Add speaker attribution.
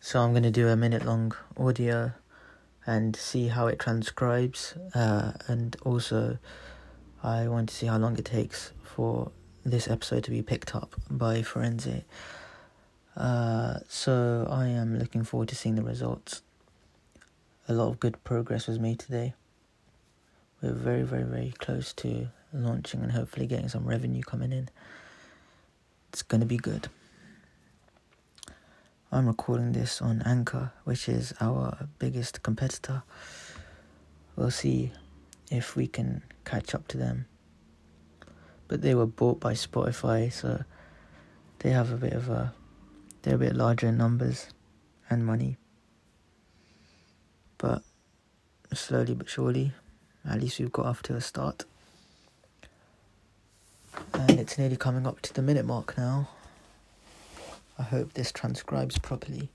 Speaker 1: So I'm going to do a minute long audio and see how it transcribes. Uh, and also, I want to see how long it takes for this episode to be picked up by Forensic. Uh, so I am looking forward to seeing the results. A lot of good progress was made today. We're very, very, very close to launching and hopefully getting some revenue coming in. It's going to be good. I'm recording this on Anchor, which is our biggest competitor. We'll see if we can catch up to them. But they were bought by Spotify, so they have a bit of a. They're a bit larger in numbers and money. But slowly but surely, at least we've got off to a start. And it's nearly coming up to the minute mark now. I hope this transcribes properly.